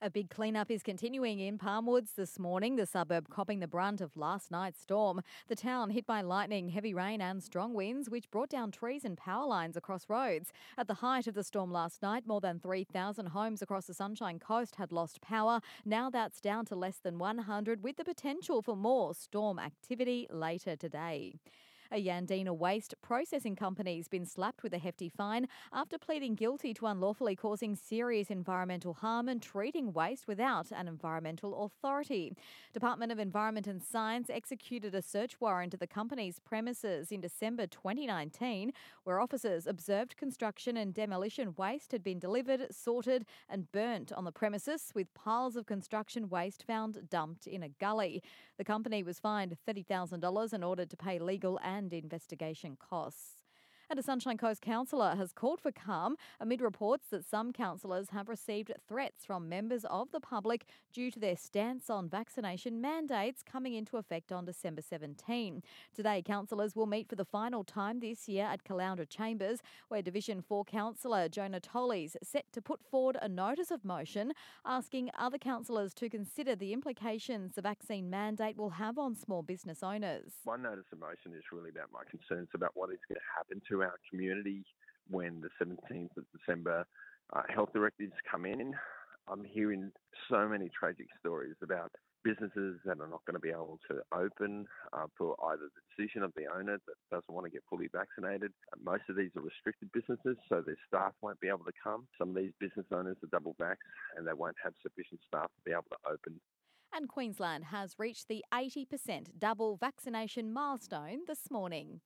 A big cleanup is continuing in Palmwoods this morning, the suburb copping the brunt of last night's storm. The town hit by lightning, heavy rain, and strong winds, which brought down trees and power lines across roads. At the height of the storm last night, more than 3,000 homes across the Sunshine Coast had lost power. Now that's down to less than 100, with the potential for more storm activity later today. A Yandina waste processing company has been slapped with a hefty fine after pleading guilty to unlawfully causing serious environmental harm and treating waste without an environmental authority. Department of Environment and Science executed a search warrant at the company's premises in December 2019, where officers observed construction and demolition waste had been delivered, sorted, and burnt on the premises, with piles of construction waste found dumped in a gully. The company was fined $30,000 and ordered to pay legal and and investigation costs. And a Sunshine Coast councillor has called for calm amid reports that some councillors have received threats from members of the public due to their stance on vaccination mandates coming into effect on December 17. Today, councillors will meet for the final time this year at Caloundra Chambers, where Division 4 councillor Joe Natoli's set to put forward a notice of motion asking other councillors to consider the implications the vaccine mandate will have on small business owners. My notice of motion is really about my concerns about what is going to happen to our community when the 17th of December uh, health directives come in. I'm hearing so many tragic stories about businesses that are not going to be able to open uh, for either the decision of the owner that doesn't want to get fully vaccinated. Most of these are restricted businesses, so their staff won't be able to come. Some of these business owners are double vax and they won't have sufficient staff to be able to open. And Queensland has reached the 80% double vaccination milestone this morning.